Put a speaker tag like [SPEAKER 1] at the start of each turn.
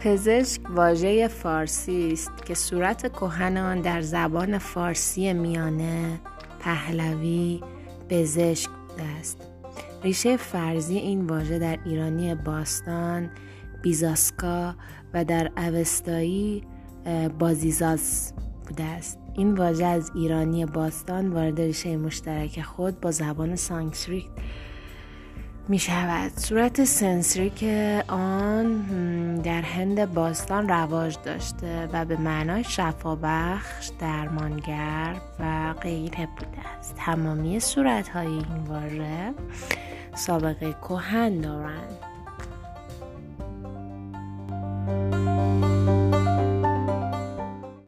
[SPEAKER 1] پزشک واژه فارسی است که صورت کهن آن در زبان فارسی میانه پهلوی پزشک بوده است. ریشه فرضی این واژه در ایرانی باستان بیزاسکا و در اوستایی بازیزاز بوده است. این واژه از ایرانی باستان وارد ریشه مشترک خود با زبان سانسکریت می شود صورت سنسریک آن در هند باستان رواج داشته و به معنای شفابخش درمانگر و غیره بوده است. تمامی صورت های این واژه سابقه کهن دارند.